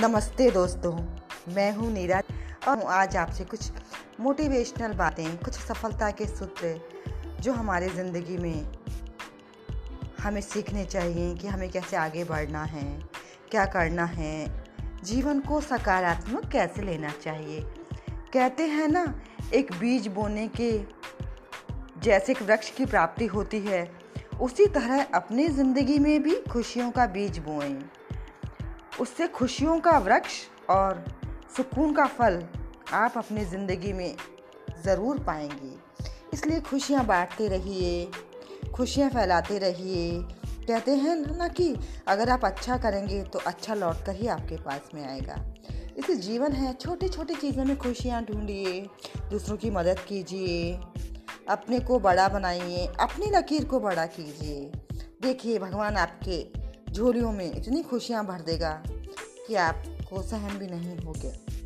नमस्ते दोस्तों, मैं हूँ नीरा और आज आपसे कुछ मोटिवेशनल बातें, कुछ सफलता के सूत्र जो हमारे ज़िंदगी में हमें सीखने चाहिए कि हमें कैसे आगे बढ़ना है, क्या करना है, जीवन को सकारात्मक कैसे लेना चाहिए। कहते हैं ना, एक बीज बोने के जैसे एक वृक्ष की प्राप्ति होती है, उसी तरह अपनी ज़िंदगी में भी खुशियों का बीज बोएँ। उससे खुशियों का वृक्ष और सुकून का फल आप अपनी ज़िंदगी में ज़रूर पाएँगे। इसलिए खुशियाँ बांटते रहिए, खुशियाँ फैलाते रहिए। कहते हैं ना कि अगर आप अच्छा करेंगे तो अच्छा लौट कर ही आपके पास में आएगा। इसे जीवन है छोटी छोटी चीज़ों में खुशियाँ ढूंढिए, दूसरों की मदद कीजिए, अपने को बड़ा बनाइए, अपनी लकीर को बड़ा कीजिए। देखिए, भगवान आपके झोलियों में इतनी खुशियाँ भर देगा कि आपको सहन भी नहीं होगा।